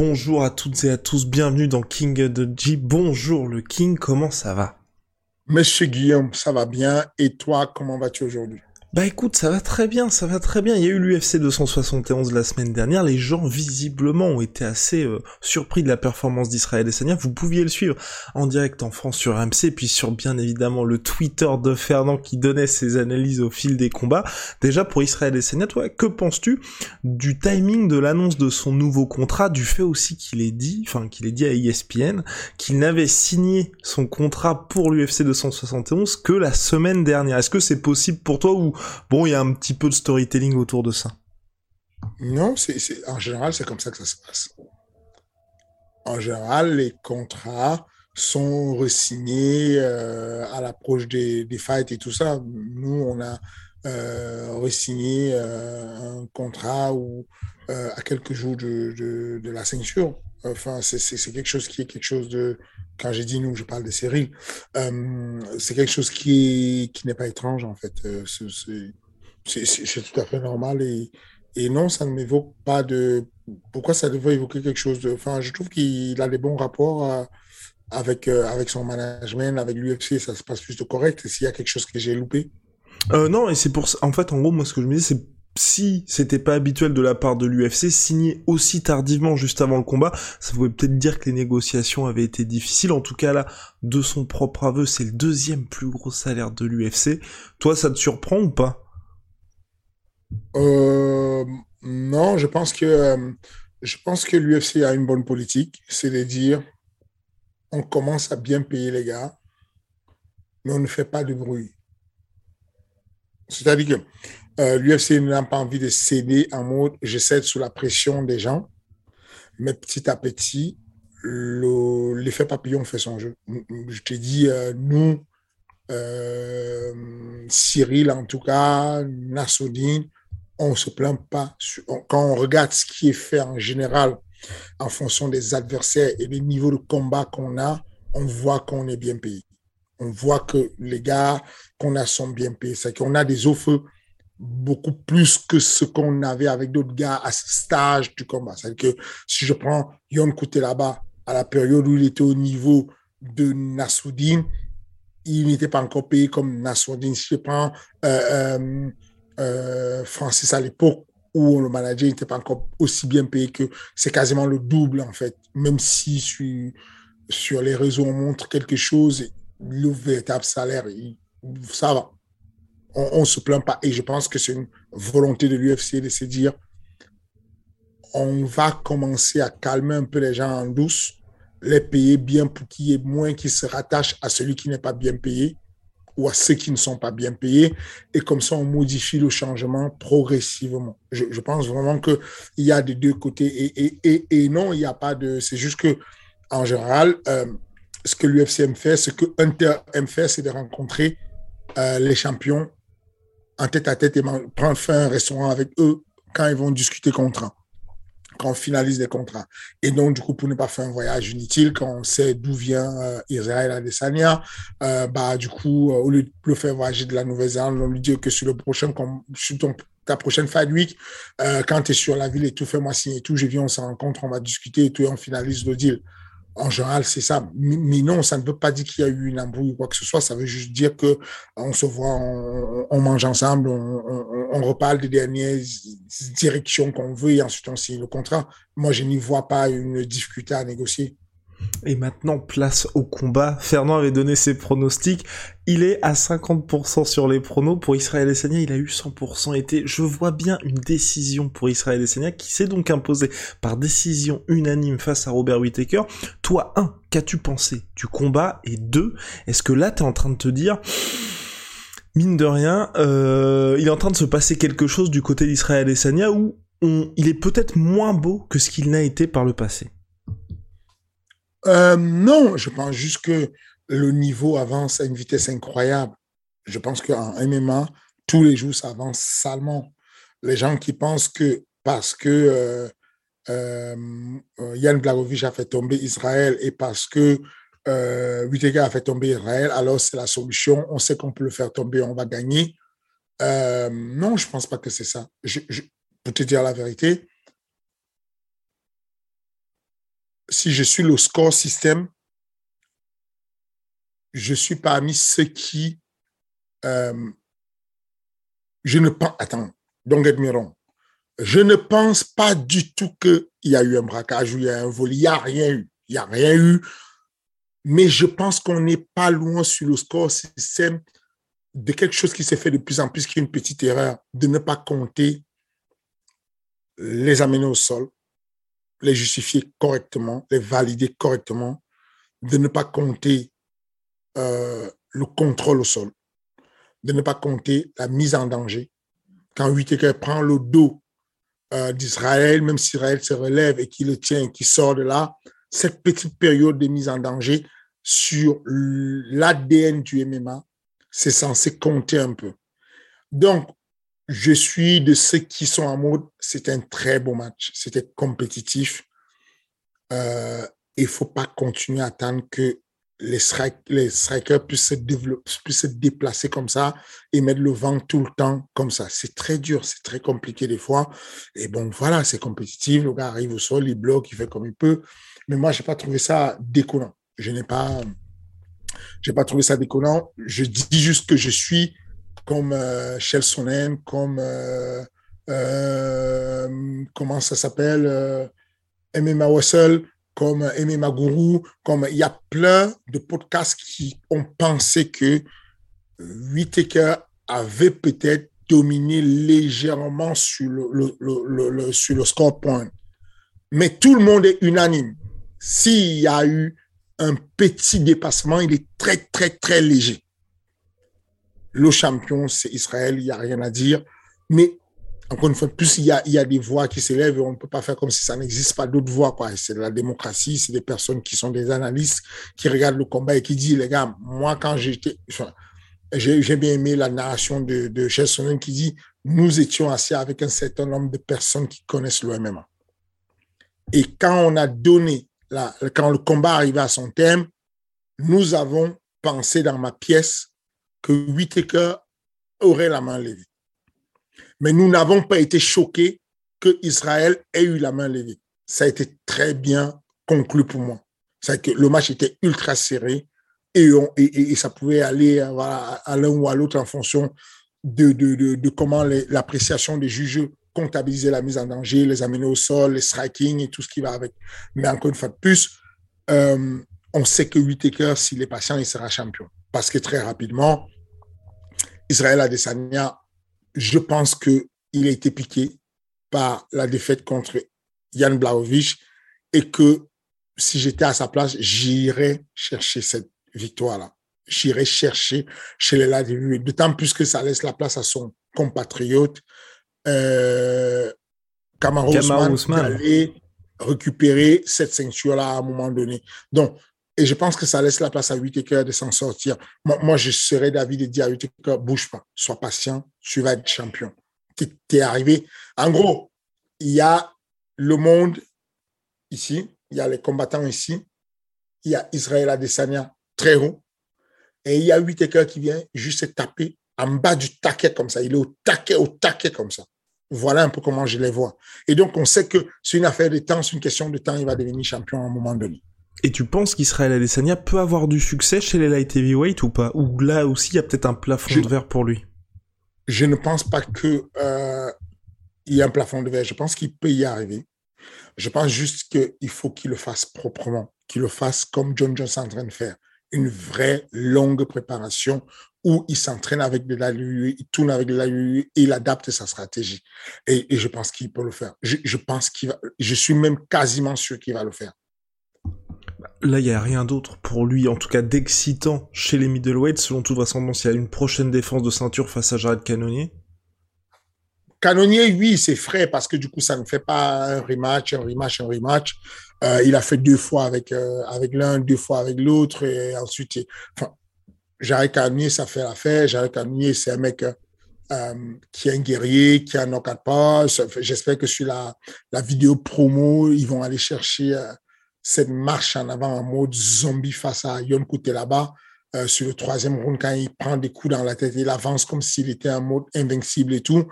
Bonjour à toutes et à tous, bienvenue dans King de G. Bonjour le King, comment ça va? Monsieur Guillaume, ça va bien. Et toi, comment vas-tu aujourd'hui? Bah écoute, ça va très bien, ça va très bien. Il y a eu l'UFC 271 la semaine dernière. Les gens visiblement ont été assez euh, surpris de la performance d'Israël Sanya. Vous pouviez le suivre en direct en France sur MC, puis sur bien évidemment le Twitter de Fernand qui donnait ses analyses au fil des combats. Déjà pour Israël Sanya, toi, que penses-tu du timing de l'annonce de son nouveau contrat, du fait aussi qu'il ait dit, enfin qu'il ait dit à ESPN qu'il n'avait signé son contrat pour l'UFC 271 que la semaine dernière? Est-ce que c'est possible pour toi ou bon, il y a un petit peu de storytelling autour de ça. Non, c'est, en général, c'est comme ça que ça se passe. En général, les contrats sont resignés euh, à l'approche des, des, fights et tout ça. Nous, on a euh, euh, un contrat euh, à quelques jours de la ceinture. Enfin, c'est, quelque chose qui est quelque chose de, quand j'ai dit nous, je parle de Cyril, euh, c'est quelque chose qui, qui n'est pas étrange en fait. Euh, c'est tout à fait normal et, et non, ça ne m'évoque pas de. Pourquoi ça devrait évoquer quelque chose de. Enfin, je trouve qu'il a des bons rapports euh, avec, avec son management, avec l'UFC, ça se passe plus de correct. S'il y a quelque chose que j'ai loupé. non, et c'est pour ça. En fait, en gros, moi, ce que je me dis, c'est si c'était pas habituel de la part de l'UFC, signer aussi tardivement juste avant le combat, ça pouvait peut-être dire que les négociations avaient été difficiles. En tout cas là, de son propre aveu, c'est le deuxième plus gros salaire de l'UFC. Toi, ça te surprend ou pas? Euh, Non, je pense que euh, je pense que l'UFC a une bonne politique, c'est de dire on commence à bien payer les gars, mais on ne fait pas de bruit. C'est-à-dire que euh, L'UFC n'a pas envie de céder en mode je cède sous la pression des gens, mais petit à petit, l'effet papillon fait son jeu. Je te dis, euh, nous, euh, Cyril en tout cas, Nassoudine, on ne se plaint pas. Quand on regarde ce qui est fait en général en fonction des adversaires et des niveaux de combat qu'on a, on voit qu'on est bien payé. On voit que les gars qu'on a sont bien payés. C'est qu'on a des offres beaucoup plus que ce qu'on avait avec d'autres gars à ce stage du combat. C'est-à-dire que si je prends Yon Kouté là-bas, à la période où il était au niveau de Nassoudine, il n'était pas encore payé comme Nassoudine. Si je prends euh, euh, euh, Francis à l'époque, où le manager n'était pas encore aussi bien payé que c'est quasiment le double en fait. Même si sur, sur les réseaux on montre quelque chose, le véritable salaire, ça va on ne se plaint pas. Et je pense que c'est une volonté de l'UFC de se dire, on va commencer à calmer un peu les gens en douce, les payer bien pour qu'il y ait moins qui se rattachent à celui qui n'est pas bien payé ou à ceux qui ne sont pas bien payés. Et comme ça, on modifie le changement progressivement. Je, pense vraiment qu'il y a des deux côtés. Et, et, et, non, il n'y a pas de... C'est juste que, en général, euh, ce que l'UFC aime faire, ce que Hunter aime faire, c'est de rencontrer euh, les champions en tête à tête et prendre fin un restaurant avec eux quand ils vont discuter contrat, quand on finalise les contrats. Et donc, du coup, pour ne pas faire un voyage inutile, quand on sait d'où vient euh, Israël Adesanya, euh, bah, du coup, euh, au lieu de le faire voyager de la Nouvelle-Zélande, on lui dit que sur le prochain, sur ta prochaine fight week, euh, quand tu es sur la ville et tout, fais-moi signer et tout, je viens, on se rencontre, on va discuter et tout, et on finalise le deal. En général, c'est ça. Mais non, ça ne veut pas dire qu'il y a eu une embrouille ou quoi que ce soit. Ça veut juste dire que on se voit, on, mange ensemble, on, reparle des dernières directions qu'on veut et ensuite on signe le contrat. Moi, je n'y vois pas une difficulté à négocier. Et maintenant, place au combat. Fernand avait donné ses pronostics. Il est à 50% sur les pronos. Pour Israël Sania, il a eu 100% été. Je vois bien une décision pour Israël Sania qui s'est donc imposé par décision unanime face à Robert Whittaker. Toi, un, qu'as-tu pensé du combat? Et deux, est-ce que là, t'es en train de te dire mine de rien, euh, il est en train de se passer quelque chose du côté d'Israël Sania où il est peut-être moins beau que ce qu'il n'a été par le passé? Euh, non, je pense juste que le niveau avance à une vitesse incroyable. Je pense qu'en MMA, tous les jours, ça avance salement. Les gens qui pensent que parce que euh, euh, Yann Blagovic a fait tomber Israël et parce que euh, a fait tomber Israël, alors c'est la solution. On sait qu'on peut le faire tomber, on va gagner. non, je ne pense pas que c'est ça. Je, pour te dire la vérité, si je suis le score système, je suis parmi ceux qui. Euh, je ne pense. Attends, me wrong. Je ne pense pas du tout qu'il y a eu un braquage ou un vol. Il n'y a rien eu. Il n'y a rien eu. Mais je pense qu'on n'est pas loin sur le score système de quelque chose qui s'est fait de plus en plus, qui est une petite erreur, de ne pas compter les amener au sol, les justifier correctement, les valider correctement, de ne pas compter euh, le contrôle au sol, de ne pas compter la mise en danger. Quand Whitaker prend le dos euh, d'Israël, même si Israël se relève et qu'il le tient et qu'il sort de là, cette petite période de mise en danger sur l'ADN du MMA, c'est censé compter un peu. Donc, je suis de ceux qui sont en mode, c'est un très beau match, c'était compétitif. Euh, il ne faut pas continuer à attendre que les, les strikers puissent se, déplacer comme ça et mettre le vent tout le temps comme ça. C'est très dur, c'est très compliqué des fois. Et bon, voilà, c'est compétitif. Le gars arrive au sol, il bloque, il fait comme il peut. Mais moi, je n'ai pas trouvé ça déconnant. Je n'ai pas, pas trouvé ça déconnant. Je dis juste que je suis comme euh, Sonnen, comme euh, euh, comment ça s'appelle, euh, MMA Wessel, comme MMA Guru, comme il y a plein de podcasts qui ont pensé que Whitaker avait peut-être dominé légèrement sur sur le score point. Mais tout le monde est unanime. S'il y a eu un petit dépassement, il est très, très, très léger le champion, c'est Israël, il n'y a rien à dire. Mais encore une fois, plus il y a, des voix qui s'élèvent on ne peut pas faire comme si ça n'existe pas d'autres voix. C'est de la démocratie, c'est des personnes qui sont des analystes, qui regardent le combat et qui disent, les gars, moi, quand j'étais... j'ai bien aimé la narration de, de qui dit, nous étions assis avec un certain nombre de personnes qui connaissent le MMA. Et quand on a donné, quand le combat arrivait à son thème, nous avons pensé dans ma pièce que Whitaker aurait la main levée. Mais nous n'avons pas été choqués que Israël ait eu la main levée. Ça a été très bien conclu pour moi. C'est que le match était ultra serré et, ça pouvait aller à l'un ou à l'autre en fonction de, comment l'appréciation des juges comptabiliser la mise en danger, les amener au sol, les striking et tout ce qui va avec. Mais encore une fois de plus, euh, on sait que Whitaker, s'il est patient, il sera champion parce que très rapidement, Israël Adesanya, je pense qu'il a été piqué par la défaite contre Yann Blaovic et que si j'étais à sa place, j'irais chercher cette victoire-là. J'irais chercher chez les Ladivu, d'autant plus que ça laisse la place à son compatriote euh, Ousmane, d'aller récupérer cette ceinture-là à un moment donné. Donc, et je pense que ça laisse la place à Whitaker de s'en sortir. Moi, je serais d'avis de dire à Whitaker, bouge pas, sois patient, tu vas être champion. Tu es arrivé. En gros, il y a le monde ici, il y a les combattants ici, il y a Israël Adesanya très haut, et il y a Whitaker qui vient juste taper en bas du taquet comme ça. Il est au taquet, au taquet comme ça. Voilà un peu comment je les vois. Et donc, on sait que c'est une affaire de temps, c'est une question de temps, il va devenir champion à un moment donné. Et tu penses qu'Israël Adesanya peut avoir du succès chez les light heavyweight ou pas? Ou là aussi, il y a peut-être un plafond de verre pour lui? Je ne pense pas que euh, il y a un plafond de verre. Je pense qu'il peut y arriver. Je pense juste qu'il faut qu'il le fasse proprement. qu'il le fasse comme John Jones est en train de faire. Une vraie longue préparation où il s'entraîne avec de la il tourne avec de la et il adapte sa stratégie. Et, je pense qu'il peut le faire. Je, pense qu'il va, je suis même quasiment sûr qu'il va le faire. Là, il n'y a rien d'autre pour lui, en tout cas d'excitant chez les middleweights. Selon toute vraisemblance, il y a une prochaine défense de ceinture face à Jared Cannonier. Canonnier, oui, c'est frais parce que du coup, ça ne fait pas un rematch, un rematch, un rematch. Euh, il a fait deux fois avec, euh, avec l'un, deux fois avec l'autre. Et ensuite, Jarek Canonnier, ça fait l'affaire. Jarek Canonnier, c'est un mec euh, qui est un guerrier, qui a un knockout pas. J'espère que sur la, la vidéo promo, ils vont aller chercher cette marche en avant en mode zombie face à Yon Koute là-bas. sur le troisième round, quand il prend des coups dans la tête, il avance comme s'il était en mode invincible et tout.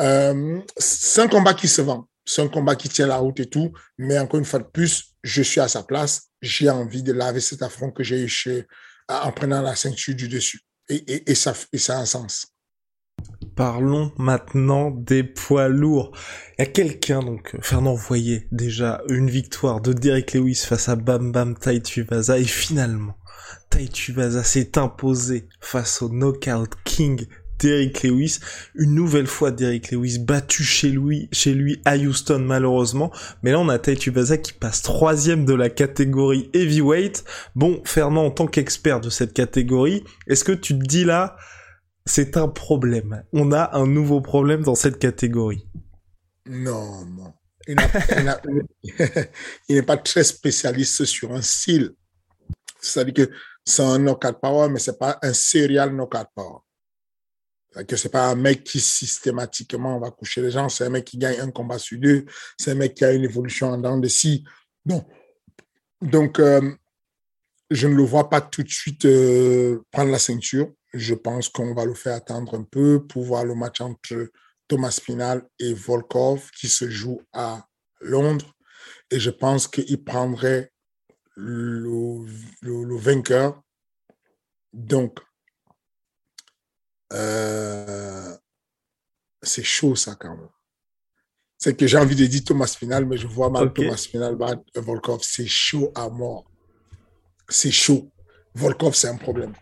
Euh, c'est un combat qui se vend. C'est un combat qui tient la route et tout. Mais encore une fois de plus, je suis à sa place. J'ai envie de laver cet affront que j'ai eu chez, en prenant la ceinture du dessus. Et ça a un sens. Parlons maintenant des poids lourds. Il y a quelqu'un, donc, Fernand voyait déjà une victoire de Derek Lewis face à Bam Bam Tai Tuivasa et finalement, Tai Tuivasa s'est imposé face au Knockout King Derrick Lewis. Une nouvelle fois Derrick Lewis battu chez lui, chez lui à Houston malheureusement. Mais là on a Tai Tuivasa qui passe troisième de la catégorie heavyweight. Bon, Fernand en tant qu'expert de cette catégorie, est-ce que tu te dis là, c'est un problème On a un nouveau problème dans cette catégorie Non, non. Il n'est pas très spécialiste sur un style. C'est-à-dire que c'est un knockout power, mais c'est pas un serial knockout power que c'est pas un mec qui systématiquement va coucher les gens, c'est un mec qui gagne un combat sur deux, c'est un mec qui a une évolution en dents de scie. Donc, donc euh, je ne le vois pas tout de suite euh, prendre la ceinture. Je pense qu'on va le faire attendre un peu pour voir le match entre Thomas Pinal et Volkov qui se joue à Londres. Et je pense qu'il prendrait le, le vainqueur. Donc, euh, c'est chaud, ça, quand même. C'est que j'ai envie de dire Thomas Final, mais je vois mal Thomas Final Volkov. C'est chaud à mort. C'est chaud. Volkov, c'est un problème.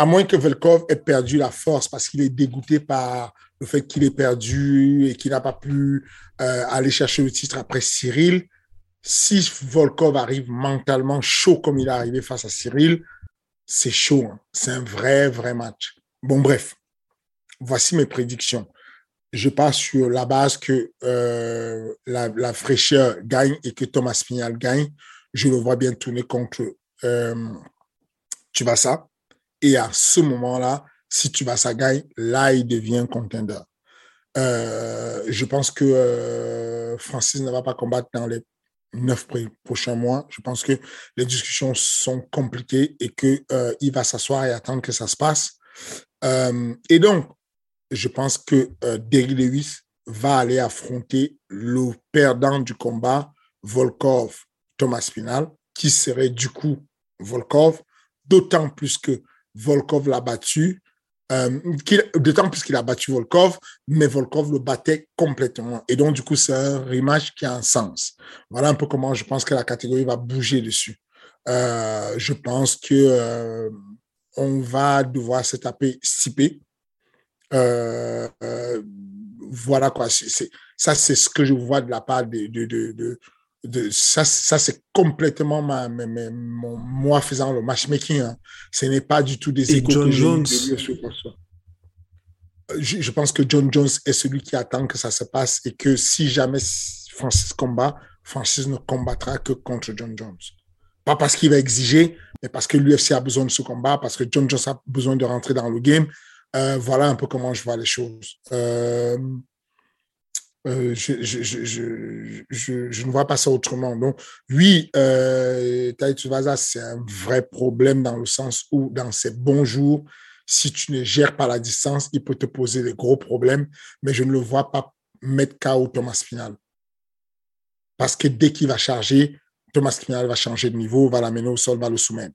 À moins que Volkov ait perdu la force parce qu'il est dégoûté par le fait qu'il est perdu et qu'il n'a pas pu euh, aller chercher le titre après Cyril. Si Volkov arrive mentalement chaud comme il est arrivé face à Cyril, c'est chaud. Hein. C'est un vrai, vrai match. Bon, bref, voici mes prédictions. Je pars sur la base que euh, la, fraîcheur gagne et que Thomas Pignal gagne. Je le vois bien tourner contre euh, ça. Et à ce moment-là, si ça gagne, là, il devient contender. Euh, je pense que euh, Francis ne va pas combattre dans les neuf prochains mois. Je pense que les discussions sont compliquées et qu'il va s'asseoir et attendre que ça se passe. Euh, et donc, je pense que euh, Derry Lewis va aller affronter le perdant du combat, Volkov, Thomas Pinal, qui serait du coup Volkov, d'autant plus que Volkov l'a battu, euh, d'autant plus qu'il a battu Volkov, mais Volkov le battait complètement. Et donc, du coup, c'est un rematch qui a un sens. Voilà un peu comment je pense que la catégorie va bouger dessus. Euh, je pense que euh, on va devoir se taper 6 euh, voilà quoi. ça, c'est ce que je vois de la part de, ça, ça c'est complètement ma, moi faisant le matchmaking. Hein. Ce n'est pas du tout des Et John Jones. Je, je, pense que John Jones est celui qui attend que ça se passe et que si jamais Francis combat, Francis ne combattra que contre John Jones. Pas parce qu'il va exiger, mais parce que l'UFC a besoin de ce combat, parce que John Jones a besoin de rentrer dans le game. Euh, voilà un peu comment je vois les choses. Euh, euh, je, ne vois pas ça autrement. Donc, oui, euh, Vaza, c'est un vrai problème dans le sens où, dans ses bons jours, si tu ne gères pas la distance, il peut te poser des gros problèmes, mais je ne le vois pas mettre KO Thomas Final. Parce que dès qu'il va charger, Thomas Pinal va changer de niveau, va l'amener au sol, va le soumettre.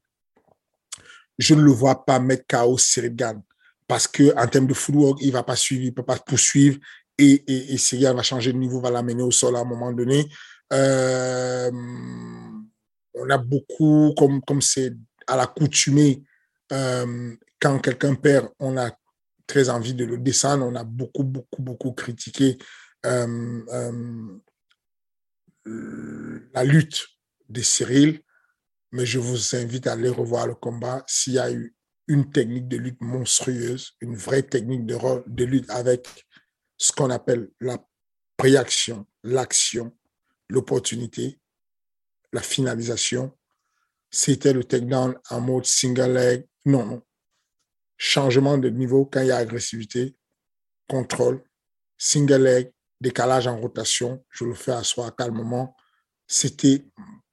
Je ne le vois pas mettre KO Cyril Gann parce qu'en termes de footwork, il ne va pas suivre, il ne peut pas poursuivre et, et, et Cyril va changer de niveau, va l'amener au sol à un moment donné. Euh, on a beaucoup, comme comme c'est à l'accoutumée, euh, quand quelqu'un perd, on a très envie de le descendre. On a beaucoup, beaucoup, beaucoup critiqué euh, euh, la lutte de Cyril, mais je vous invite à aller revoir le combat. S'il y a eu une technique de lutte monstrueuse, une vraie technique de, de lutte avec ce qu'on appelle la préaction, l'action, l'opportunité, la finalisation, c'était le takedown en mode single leg. Non, non. Changement de niveau quand il y a agressivité, contrôle, single leg, décalage en rotation. Je le fais soi calmement. C'était,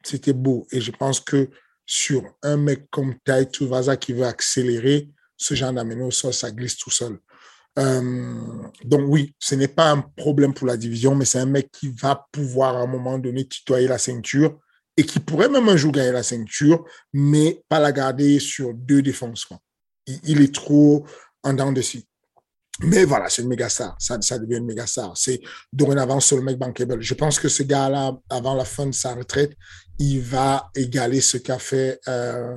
c'était beau. Et je pense que sur un mec comme Tai Tuivasa qui veut accélérer, ce genre d'amener ça glisse tout seul. Euh, donc oui, ce n'est pas un problème pour la division, mais c'est un mec qui va pouvoir à un moment donné tutoyer la ceinture et qui pourrait même un jour gagner la ceinture, mais pas la garder sur deux défenses. Il, est trop en dents de. Mais voilà, c'est une méga star. Ça, ça devient une méga star. C'est dorénavant sur le mec bankable. Je pense que ce gars-là, avant la fin de sa retraite, il va égaler ce qu'a fait euh,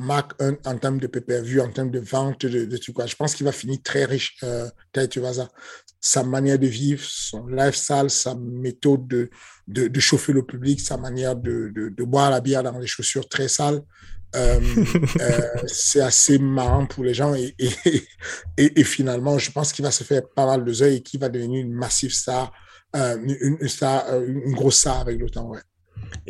Mark en termes de PPV, en termes de vente, de, de tout quoi. Je pense qu'il va finir très riche, euh, ça Sa manière de vivre, son lifestyle, sa méthode de, de, de chauffer le public, sa manière de, de, boire la bière dans des chaussures très sales. Euh, euh, c'est assez marrant pour les gens et, et, et, finalement, je pense qu'il va se faire pas mal de et qu'il va devenir une massive star, euh, une, star, une grosse star avec le temps. Ouais.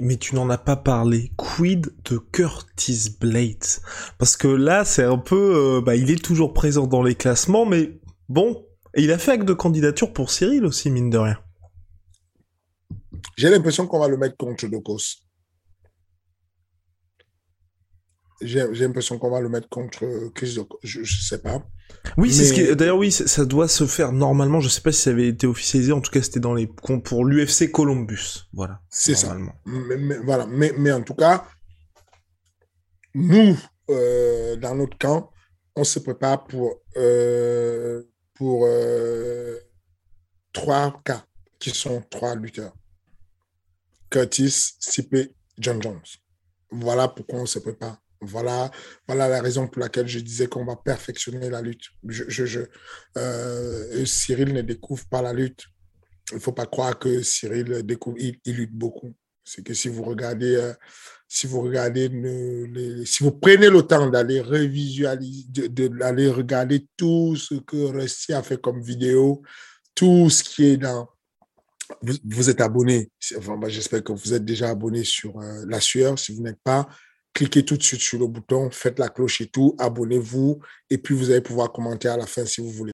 Mais tu n'en as pas parlé. Quid de Curtis Blades? Parce que là, c'est un peu... Euh, bah, il est toujours présent dans les classements, mais bon... Et il a fait acte de candidature pour Cyril aussi, mine de rien. J'ai l'impression qu'on va le mettre contre Dokos. J'ai l'impression qu'on va le mettre contre Chris Dokos. Je ne sais pas. Oui, c'est ce qui. D'ailleurs, oui, ça doit se faire normalement. Je sais pas si ça avait été officialisé. En tout cas, c'était dans les pour l'UFC Columbus. Voilà. C'est ça. Mais, voilà. Mais, mais en tout cas, nous, euh, dans notre camp, on se prépare pour euh, pour euh, trois cas qui sont trois lutteurs. Curtis, Sipe, John Jones. Voilà pourquoi on se prépare. Voilà, voilà la raison pour laquelle je disais qu'on va perfectionner la lutte. Euh, Cyril ne découvre pas la lutte. Il ne faut pas croire que Cyril découvre, il, lutte beaucoup. C'est que si vous regardez, euh, si vous regardez, si vous prenez le temps d'aller revisualiser, d'aller regarder tout ce que Rusty a fait comme vidéo, tout ce qui est dans, vous, êtes abonné. J'espère que vous êtes déjà abonné sur euh, La Sueur. Si vous n'êtes pas, cliquez tout de suite sur le bouton, faites la cloche et tout, abonnez-vous, et puis vous allez pouvoir commenter à la fin si vous voulez.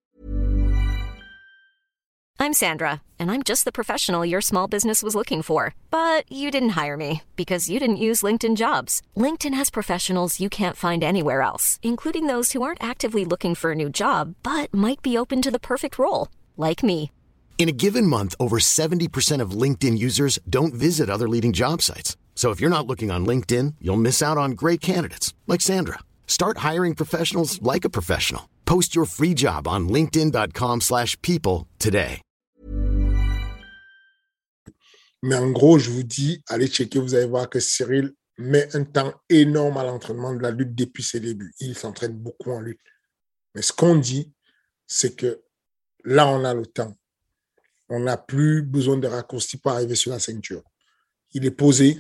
I'm Sandra, and I'm just the professional your small business was looking for. But you didn't hire me because you didn't use LinkedIn jobs. LinkedIn has professionals you can't find anywhere else, including those who aren't actively looking for a new job, but might be open to the perfect role, like me. In a given month, over 70% of LinkedIn users don't visit other leading job sites. So if you're not looking on LinkedIn, you'll miss out on great candidates like Sandra. Start hiring professionals like a professional. Post your free job on linkedin.com/people today. Mais en gros, je vous dis, allez checker, vous allez voir que Cyril met un temps énorme à l'entraînement de la lutte depuis ses débuts. Il s'entraîne beaucoup en lutte. Mais ce qu'on dit, c'est que là, on a le temps. On n'a plus besoin de raccourcis pour arriver sur la ceinture. Il est posé,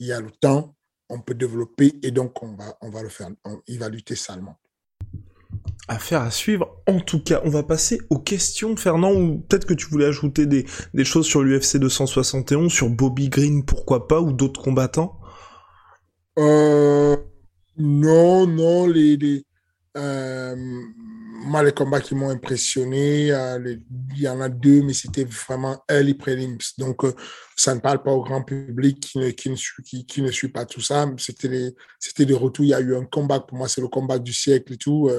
il y a le temps, on peut développer et donc on va, on va le faire. il va lutter salement. Affaire à suivre. En tout cas, on va passer aux questions, Fernand, ou peut-être que tu voulais ajouter des, des choses sur l'UFC 271, sur Bobby Green, pourquoi pas, ou d'autres combattants? Euh, Non, non, les, les euh, moi, les combats qui m'ont impressionné, euh, il y en a deux, mais c'était vraiment early prelims. Donc, euh, ça ne parle pas au grand public qui ne, suit, pas tout ça. C'était des retours. Il y a eu un combat, pour moi, c'est le combat du siècle et tout,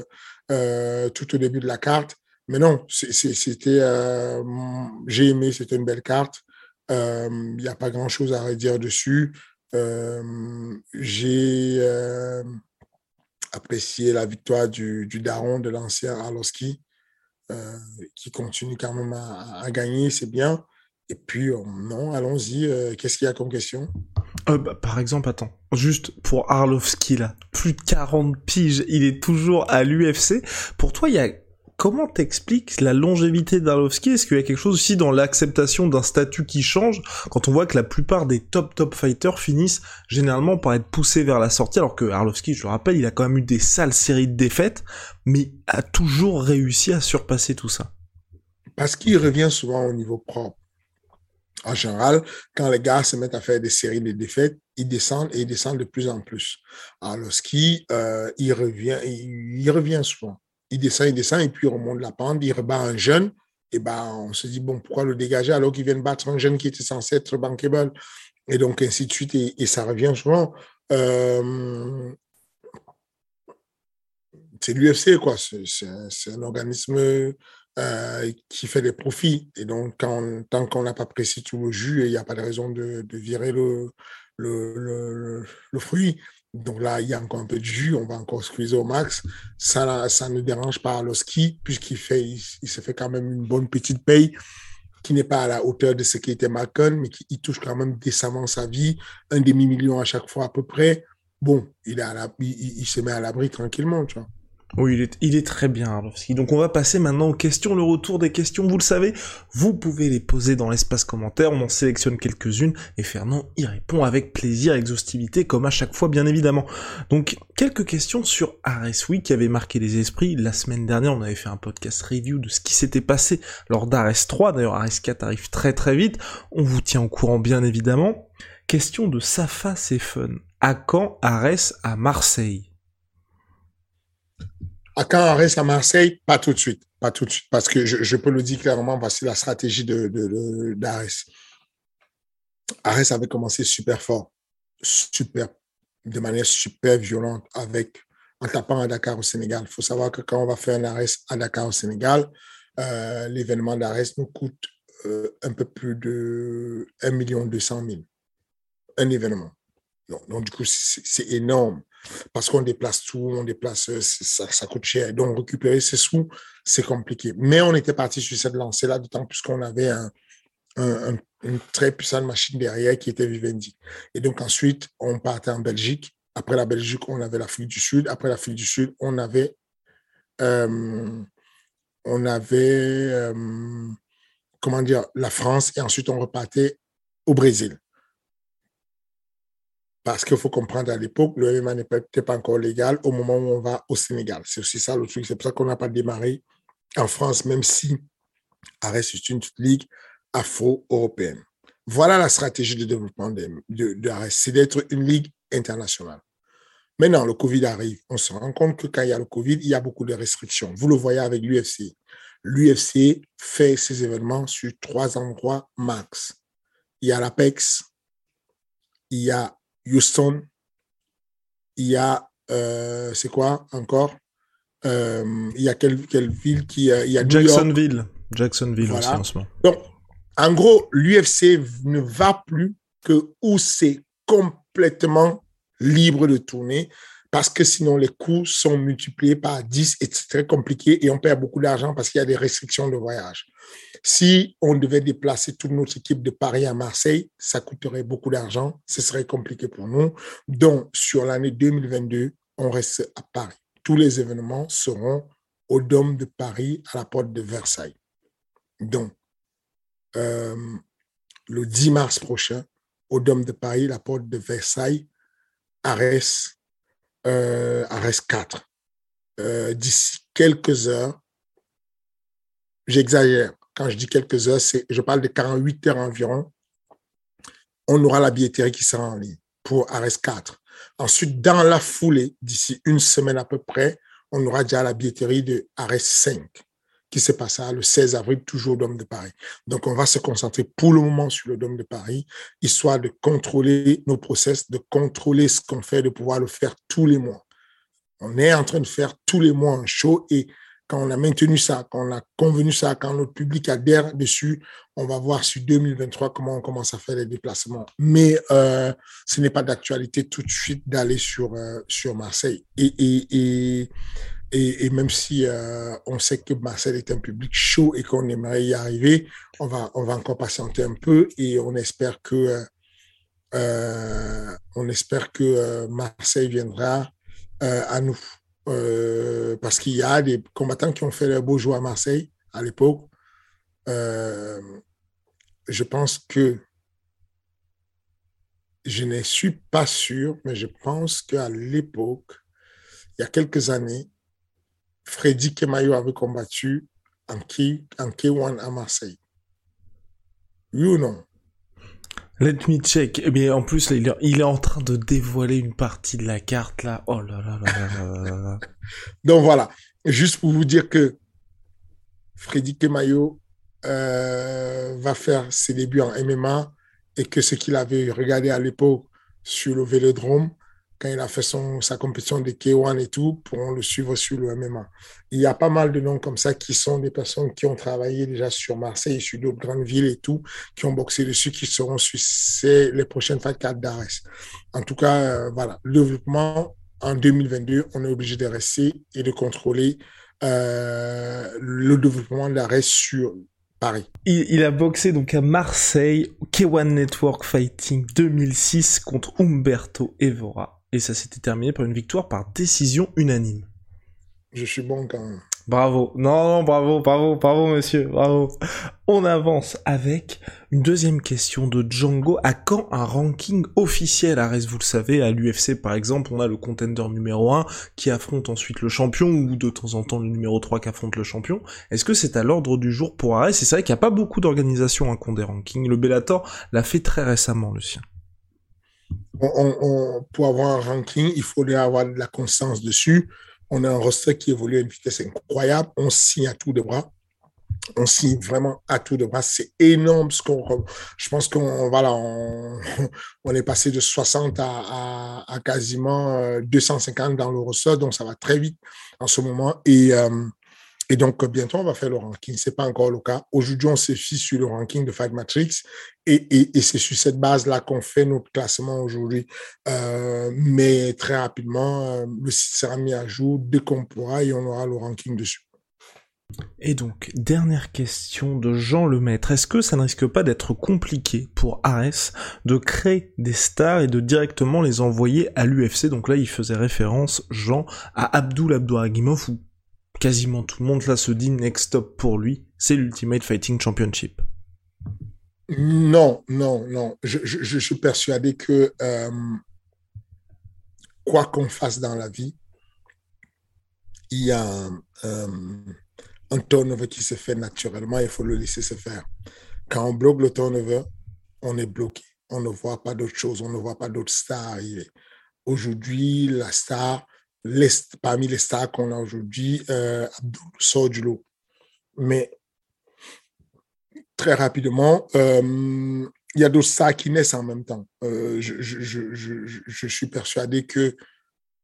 euh, tout au début de la carte. Mais non, c'était, j'ai aimé, c'était une belle carte. Il n'y a pas grand-chose à redire dessus. j'ai apprécier la victoire du, du daron de l'ancien Arlovski, euh, qui continue quand même à, gagner, c'est bien. Et puis, euh, non, allons-y. Euh, qu'est-ce qu'il y a comme question? Bah, Par exemple, attends, juste pour Arlovski là, plus de 40 piges, il est toujours à l'UFC. Pour toi, il y a comment t'expliques la longévité d'Arlovski? Est-ce qu'il y a quelque chose aussi dans l'acceptation d'un statut qui change quand on voit que la plupart des top top fighters finissent généralement par être poussés vers la sortie? Alors que Arlovski, je le rappelle, il a quand même eu des sales séries de défaites mais a toujours réussi à surpasser tout ça Parce qu'il revient souvent au niveau propre. En général, quand les gars se mettent à faire des séries de défaites, ils descendent et ils descendent de plus en plus. Arlovski, euh, il revient, il revient souvent il descend, il descend, et puis il remonte la pente, il rebat un jeune, et ben on se dit, bon, pourquoi le dégager alors qu'il vient de battre un jeune qui était censé être bankable? Et donc, ainsi de suite, et, ça revient souvent. Euh, c'est l'UFC, quoi. C'est un organisme euh, qui fait des profits. Et donc, tant qu'on n'a pas précis tout le jus, il n'y a pas de raison de, virer le fruit. Donc là, il y a encore un peu de jus, on va encore squeezer au max. Ça, ça ne dérange pas le ski, puisqu'il fait, il, se fait quand même une bonne petite paye qui n'est pas à la hauteur de ce qui était Malcolm, mais qui touche quand même décemment sa vie, un demi-million à chaque fois à peu près. Bon, il, est à la, il se met à l'abri tranquillement, tu vois. Oui, il est, il est très bien, Arlovski. Donc on va passer maintenant aux questions, le retour des questions, vous le savez, vous pouvez les poser dans l'espace commentaire, on en sélectionne quelques-unes, et Fernand y répond avec plaisir, exhaustivité, comme à chaque fois, bien évidemment. Donc, quelques questions sur Week qui avait marqué les esprits. La semaine dernière, on avait fait un podcast review de ce qui s'était passé lors d'Ares 3, d'ailleurs Ares 4 arrive très très vite, on vous tient au courant, bien évidemment. Question de Safa C'est Fun. À quand Ares à Marseille? À quand on reste à Marseille, pas tout de suite. Pas tout de suite. Parce que je, peux le dire clairement, voici la stratégie de. Ares avait commencé super fort, super, de manière super violente avec, en tapant à Dakar au Sénégal. Il faut savoir que quand on va faire un Ares à Dakar au Sénégal, euh, l'événement d'Ares nous coûte euh, un peu plus de 1 million 200 000. Un événement. Donc du coup, c'est énorme parce qu'on déplace tout, on déplace, euh, ça, coûte cher. Donc, récupérer ces sous, c'est compliqué. Mais on était parti sur cette lancée-là, d'autant plus qu'on avait un, une très puissante machine derrière qui était Vivendi. Et donc, ensuite, on partait en Belgique. Après la Belgique, on avait l'Afrique du Sud. Après l'Afrique du Sud, on avait, euh, on avait, euh, comment dire, la France. Et ensuite, on repartait au Brésil. Parce qu'il faut comprendre, à l'époque, le MMA n'était pas encore légal au moment où on va au Sénégal. C'est aussi ça le truc. C'est pour ça qu'on n'a pas démarré en France, même si Arès est une ligue afro-européenne. Voilà la stratégie de développement de, c'est d'être une ligue internationale. Maintenant, le Covid arrive. On se rend compte que quand il y a le Covid, il y a beaucoup de restrictions. Vous le voyez avec l'UFC. L'UFC fait ses événements sur trois endroits max. Il y a l'Apex, il y a Houston, il y a, euh, c'est quoi encore? Euh, Il y a quelle, quelle ville qui euh, il y a Jacksonville. Jacksonville aussi en ce moment. Donc, en gros, l'UFC ne va plus que où c'est complètement libre de tourner parce que sinon les coûts sont multipliés par 10 et c'est très compliqué et on perd beaucoup d'argent parce qu'il y a des restrictions de voyage. Si on devait déplacer toute notre équipe de Paris à Marseille, ça coûterait beaucoup d'argent, ce serait compliqué pour nous. Donc, sur l'année 2022, on reste à Paris. Tous les événements seront au Dôme de Paris à la porte de Versailles. Donc, euh, le 10 mars prochain, au Dôme de Paris, la porte de Versailles, Arès, euh, 4. Euh, d'ici quelques heures, j'exagère, quand je dis quelques heures, je parle de 48 heures environ, on aura la billetterie qui sera en ligne pour Ares 4. Ensuite, dans la foulée, d'ici une semaine à peu près, on aura déjà la billetterie de Ares 5 qui se passera le 16 avril, toujours au Dôme de Paris. Donc, on va se concentrer pour le moment sur le Dôme de Paris, histoire de contrôler nos process, de contrôler ce qu'on fait, de pouvoir le faire tous les mois. On est en train de faire tous les mois un show et quand on a maintenu ça, quand on a convenu ça, quand notre public adhère dessus, on va voir sur 2023 comment on commence à faire les déplacements. Mais euh, ce n'est pas d'actualité tout de suite d'aller sur, euh, sur Marseille. Et, et même si euh, on sait que Marseille est un public chaud et qu'on aimerait y arriver, on va, on va encore patienter un peu et on espère que on espère que Marseille viendra à nous. parce qu'il y a des combattants qui ont fait leur beau jour à Marseille à l'époque. je pense que je ne suis pas sûr, mais je pense qu'à l'époque, il y a quelques années, Freddy Kemayo avait combattu en, K, 1 à Marseille. Oui ou non? Let me check. Eh bien, en plus, il, est, en train de dévoiler une partie de la carte, là. Oh là là là là là là. Donc voilà, juste pour vous dire que Freddy Kemayo euh, va faire ses débuts en MMA et que ce qu'il avait regardé à l'époque sur le vélodrome, quand il a fait son, sa compétition de K1 et tout, pourront le suivre sur le MMA. Il y a pas mal de noms comme ça qui sont des personnes qui ont travaillé déjà sur Marseille, sur d'autres grandes villes et tout, qui ont boxé dessus, qui seront sur les prochaines Fight 4 d'Ares. En tout cas, euh, voilà, le développement en 2022, on est obligé de rester et de contrôler euh, le développement d'Ares sur Paris. Il, a boxé donc à Marseille, K1 Network Fighting 2006 contre Umberto Evora. Et ça s'était terminé par une victoire par décision unanime. Je suis bon quand même. Bravo. Non, non, bravo, bravo, bravo, monsieur, bravo. On avance avec une deuxième question de Django. À quand un ranking officiel Arès, vous le savez, à l'UFC par exemple, on a le contender numéro 1 qui affronte ensuite le champion ou de temps en temps le numéro 3 qui affronte le champion. Est-ce que c'est à l'ordre du jour pour Arès C'est vrai qu'il n'y a pas beaucoup d'organisations qui ont des rankings. Le Bellator l'a fait très récemment, le sien. Pour avoir un ranking, il faudrait avoir de la constance dessus. On a un roster qui évolue à une vitesse incroyable. On signe à tout de bras. On signe vraiment à tout de bras. C'est énorme ce qu'on. Je pense qu'on voilà, on, est passé de 60 à, quasiment 250 euh, dans le roster, donc ça va très vite en ce moment. Et euh, et donc, bientôt, on va faire le ranking. Ce n'est pas encore le cas. Aujourd'hui, on se fie sur le ranking de Fight Matrix et, c'est sur cette base-là qu'on fait notre classement aujourd'hui. Euh, mais très rapidement, euh, le site sera mis à jour dès qu'on pourra et on aura le ranking dessus. Et donc, dernière question de Jean Lemaître. Est-ce que ça ne risque pas d'être compliqué pour Ares de créer des stars et de directement les envoyer à l'UFC Donc là, il faisait référence, Jean, à Abdul Abdouragimov ou quasiment tout le monde là se dit next stop pour lui, c'est l'Ultimate Fighting Championship. Non, non, non. Je, suis persuadé que euh, quoi qu'on fasse dans la vie, il y a un, euh, un turnover qui se fait naturellement, il faut le laisser se faire. Quand on bloque le turnover, on est bloqué. On ne voit pas d'autres choses, on ne voit pas d'autres stars arriver. Aujourd'hui, la star, parmi les stars qu'on a aujourd'hui, euh, sort du lot. Mais très rapidement, euh, il y a d'autres stars qui naissent en même temps. Euh, je, suis persuadé que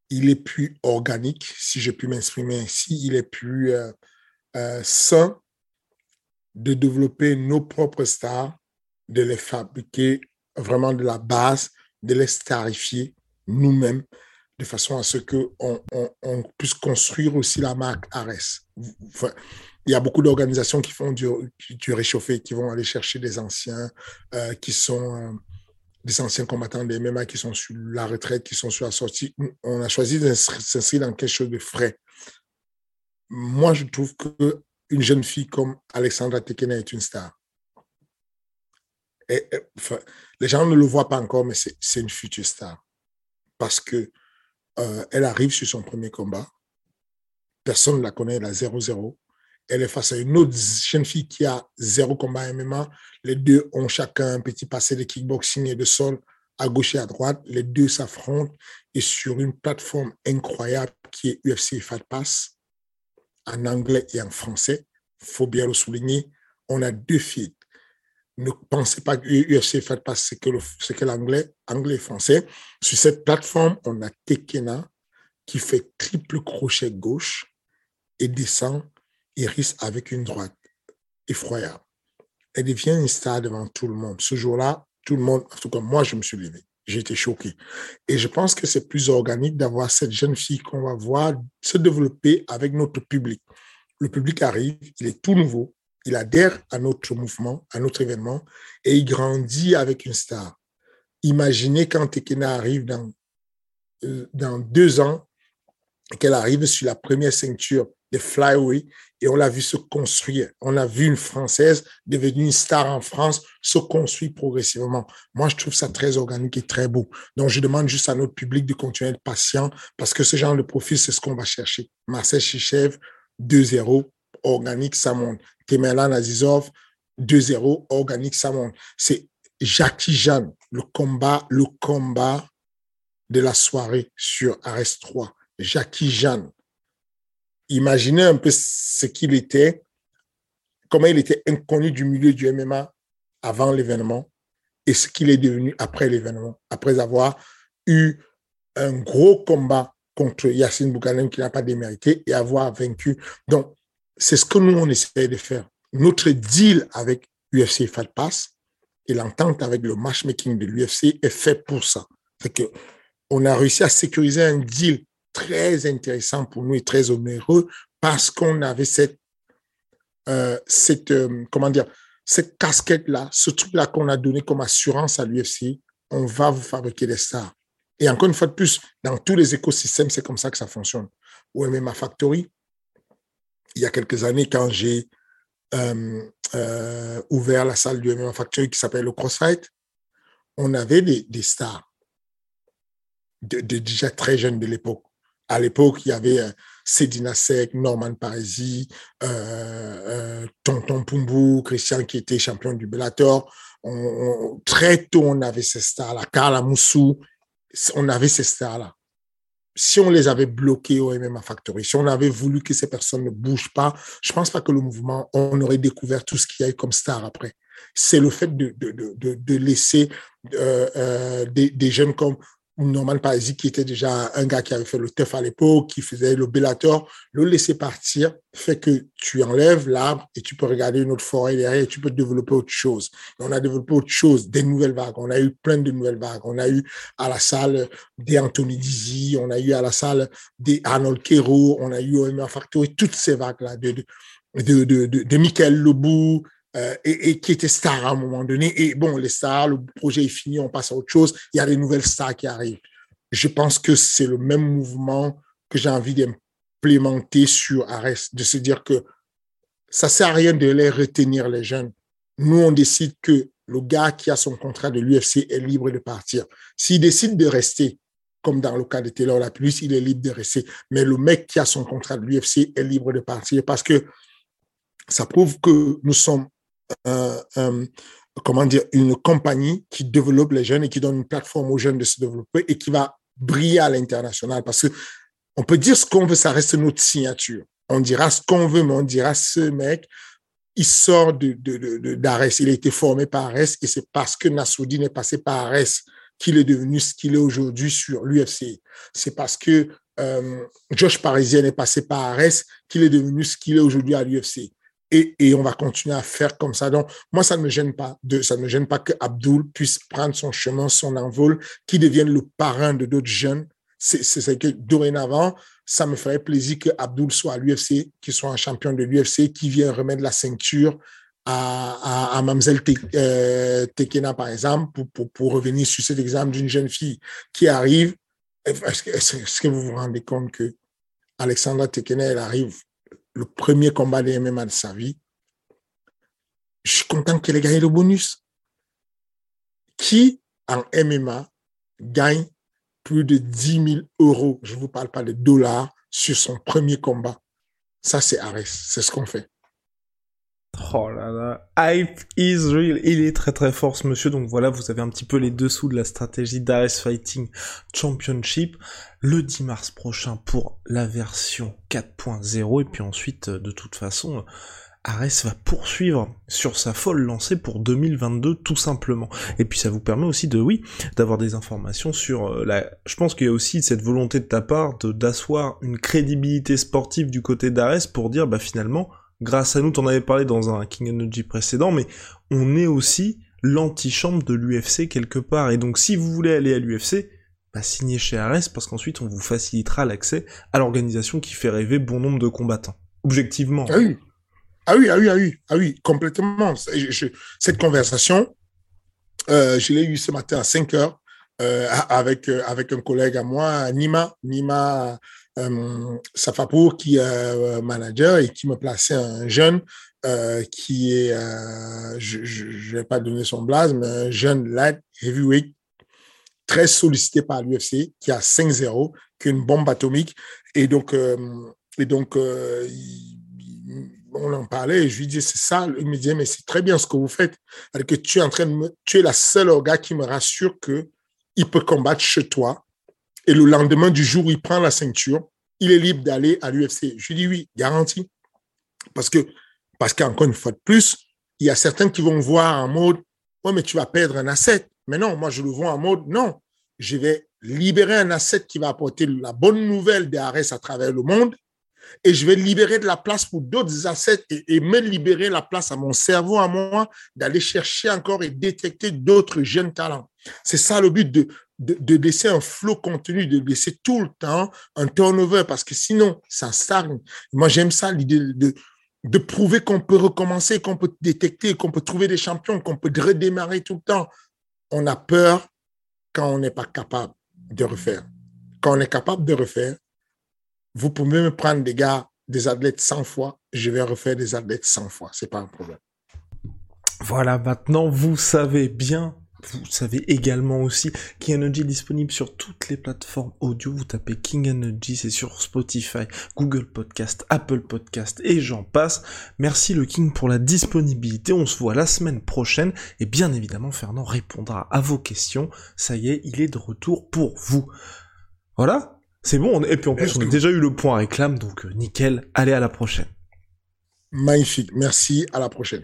il est plus organique, si je puis m'exprimer ainsi, il est plus sain de développer nos propres stars, de les fabriquer vraiment de la base, de les starifier nous-mêmes de façon à ce qu'on on, puisse construire aussi la marque Ares. il y a beaucoup d'organisations qui font du, réchauffé, qui vont aller chercher des anciens euh, qui sont euh, des anciens combattants des MMA qui sont sur la retraite, qui sont sur la sortie. On a choisi de s'inscrire dans quelque chose de frais. Moi, je trouve que une jeune fille comme Alexandra Tekena est une star. Les gens ne le voient pas encore, mais c'est une future star. Parce que euh, elle arrive sur son premier combat. Personne ne la connaît, elle a 0-0. Elle est face à une autre jeune fille qui a zéro combat MMA. Les deux ont chacun un petit passé de kickboxing et de sol à gauche et à droite. Les deux s'affrontent et sur une plateforme incroyable qui est UFC Fight Pass, en anglais et en français. Il faut bien le souligner. On a deux filles ne pensez pas que UFC fait pas ce que, que l'anglais, anglais et français. Sur cette plateforme, on a Tekena qui fait triple crochet gauche et descend Iris avec une droite effroyable. Elle devient une star devant tout le monde. Ce jour-là, tout le monde, en tout cas moi, je me suis levé. J'ai été choqué. Et je pense que c'est plus organique d'avoir cette jeune fille qu'on va voir se développer avec notre public. Le public arrive, il est tout nouveau, il adhère à notre mouvement, à notre événement, et il grandit avec une star. imaginez quand Tekena arrive dans, euh, dans deux ans, qu'elle arrive sur la première ceinture des flyway et on l'a vu se construire. On a vu une Française devenue une star en France se construire progressivement. Moi, je trouve ça très organique et très beau. Donc, je demande juste à notre public de continuer d'être patient parce que ce genre de profil, c'est ce qu'on va chercher. Marcel Chichev, 2-0, organique, ça monte. Temerlan Azizov, 2-0, organique, ça monte. C'est Jackie Jeanne, le combat, le combat de la soirée sur Arrest 3. Jackie Jeanne. Imaginez un peu ce qu'il était, comment il était inconnu du milieu du MMA avant l'événement et ce qu'il est devenu après l'événement, après avoir eu un gros combat contre Yacine Bouganem qui n'a pas démérité et avoir vaincu. Donc, c'est ce que nous, on essaie de faire. Notre deal avec UFC Fight Pass et l'entente avec le matchmaking de l'UFC est fait pour ça. C'est que on a réussi à sécuriser un deal très intéressant pour nous et très onéreux parce qu'on avait cette, euh, cette euh, comment dire, cette casquette-là, ce truc-là qu'on a donné comme assurance à l'UFC, on va vous fabriquer des stars. Et encore une fois de plus, dans tous les écosystèmes, c'est comme ça que ça fonctionne. Au MMA Factory, il y a quelques années, quand j'ai euh, ouvert la salle du MMA Factory qui s'appelle le CrossFight, on avait des, stars, déjà très jeunes de l'époque. À l'époque, il y avait euh, Sedina Sek, Norman Parisi, euh, euh, Tonton Pumbu, Christian qui était champion du Bellator. Très tôt, on avait ces stars-là. Carla Moussou, on avait ces stars-là. Si on les avait bloqués au MMA Factory, si on avait voulu que ces personnes ne bougent pas, je pense pas que le mouvement, on aurait découvert tout ce qu'il y a comme star après. C'est le fait de, laisser euh, euh, des, jeunes comme Norman Parisi, qui était déjà un gars qui avait fait le TEF à l'époque, qui faisait le Bellator, le laisser partir fait que tu enlèves l'arbre et tu peux regarder une autre forêt derrière et tu peux développer autre chose. on a développé autre chose, des nouvelles vagues. On a eu plein de nouvelles vagues. On a eu à la salle des Anthony Dizzy, on a eu à la salle des Arnold Kero, on a eu MMA Factory, toutes ces vagues-là de, de, de, de, de, Michael euh, et, qui était star à un moment donné. Et bon, les stars, le projet est fini, on passe à autre chose. Il y a des nouvelles stars qui arrivent. Je pense que c'est le même mouvement que j'ai envie d'implémenter sur Ares, de se dire que ça sert à rien de les retenir, les jeunes. Nous, on décide que le gars qui a son contrat de l'UFC est libre de partir. S'il décide de rester, comme dans le cas de Taylor Lapulus, il est libre de rester. Mais le mec qui a son contrat de l'UFC est libre de partir parce que ça prouve que nous sommes comment dire, une compagnie qui développe les jeunes et qui donne une plateforme aux jeunes de se développer et qui va briller à l'international. Parce que on peut dire ce qu'on veut, ça reste notre signature. On dira ce qu'on veut, mais on dira ce mec, il sort de, de, d'Ares. Il a été formé par Ares et c'est parce que Nassoudine est passé par Ares qu'il est devenu ce qu'il est aujourd'hui sur l'UFC. C'est parce que euh, Josh Parisien est passé par Ares qu'il est devenu ce qu'il est aujourd'hui à l'UFC et, on va continuer à faire comme ça. Donc, moi, ça ne me gêne pas ça ne me gêne pas que Abdul puisse prendre son chemin, son envol, qui devienne le parrain de d'autres jeunes. C'est que dorénavant, ça me ferait plaisir que Abdul soit à l'UFC, qu'il soit un champion de l'UFC, qui vient remettre la ceinture à, à, à Mamzelle euh, Tekena, par exemple, pour, revenir sur cet exemple d'une jeune fille qui arrive. Est-ce que, que, vous vous rendez compte que Alexandra Tekena, elle arrive le premier combat de MMA de sa vie. Je suis content qu'elle ait gagné le bonus. Qui, en MMA, gagne plus de 10 000 euros, je ne vous parle pas de dollars, sur son premier combat Ça, c'est Ares. C'est ce qu'on fait. Oh là là, hype is real. Il est très très fort ce monsieur, donc voilà, vous avez un petit peu les dessous de la stratégie d'Ares Fighting Championship le 10 mars prochain pour la version 4.0 et puis ensuite, euh, de toute façon, Ares va poursuivre sur sa folle lancée pour 2022 tout simplement. Et puis ça vous permet aussi de, oui, d'avoir des informations sur euh, la... Je pense qu'il y a aussi cette volonté de ta part d'asseoir une crédibilité sportive du côté d'Ares pour dire, bah finalement, grâce à nous, t'en avais parlé dans un King Energy précédent, mais on est aussi l'antichambre de l'UFC quelque part. Et donc si vous voulez aller à l'UFC, bah, signez chez Ares parce qu'ensuite on vous facilitera l'accès à l'organisation qui fait rêver bon nombre de combattants. Objectivement. Ah oui. Ah oui, ah oui, ah oui, ah oui, complètement. cette conversation, Euh, je l'ai eu ce matin à 5 heures euh, avec, euh, avec un collègue à moi, Nima, Nima euh, Safapour, qui est euh, manager et qui me plaçait un jeune euh, qui est, euh, je ne vais pas donner son blaze, mais un jeune light heavyweight très sollicité par l'UFC, qui a 5-0, qui est une bombe atomique. Et donc, euh, et donc euh, on en parlait et je lui disais, c'est ça. Il me disait, mais c'est très bien ce que vous faites. que tu es en train de tu es la seule gars qui me rassure que il peut combattre chez toi. Et le lendemain du jour où il prend la ceinture, il est libre d'aller à l'UFC. Je lui dis oui, garanti. Parce que, parce qu'encore une fois de plus, il y a certains qui vont voir en mode, ouais, mais tu vas perdre un asset. Mais non, moi, je le vois en mode, non, je vais libérer un asset qui va apporter la bonne nouvelle des Ares à travers le monde et je vais libérer de la place pour d'autres assets et, et, libérer la place à mon cerveau, à moi, d'aller chercher encore et détecter d'autres jeunes talents. C'est ça le but de, de, laisser un flot contenu, de laisser tout le temps un turnover parce que sinon, ça stagne. Moi, j'aime ça, l'idée de, de prouver qu'on peut recommencer, qu'on peut détecter, qu'on peut trouver des champions, qu'on peut redémarrer tout le temps. On a peur quand on n'est pas capable de refaire. Quand on est capable de refaire, vous pouvez me prendre des gars, des athlètes 100 fois, je vais refaire des athlètes 100 fois, c'est pas un problème. Voilà, maintenant vous savez bien, vous savez également aussi King Energy est disponible sur toutes les plateformes audio. Vous tapez King Energy, c'est sur Spotify, Google Podcast, Apple Podcast et j'en passe. Merci le King pour la disponibilité. On se voit la semaine prochaine et bien évidemment Fernand répondra à vos questions. Ça y est, il est de retour pour vous. Voilà, c'est bon, et puis en plus, on a déjà eu le point réclame, donc euh, nickel. Allez, à la prochaine. Magnifique, merci, à la prochaine.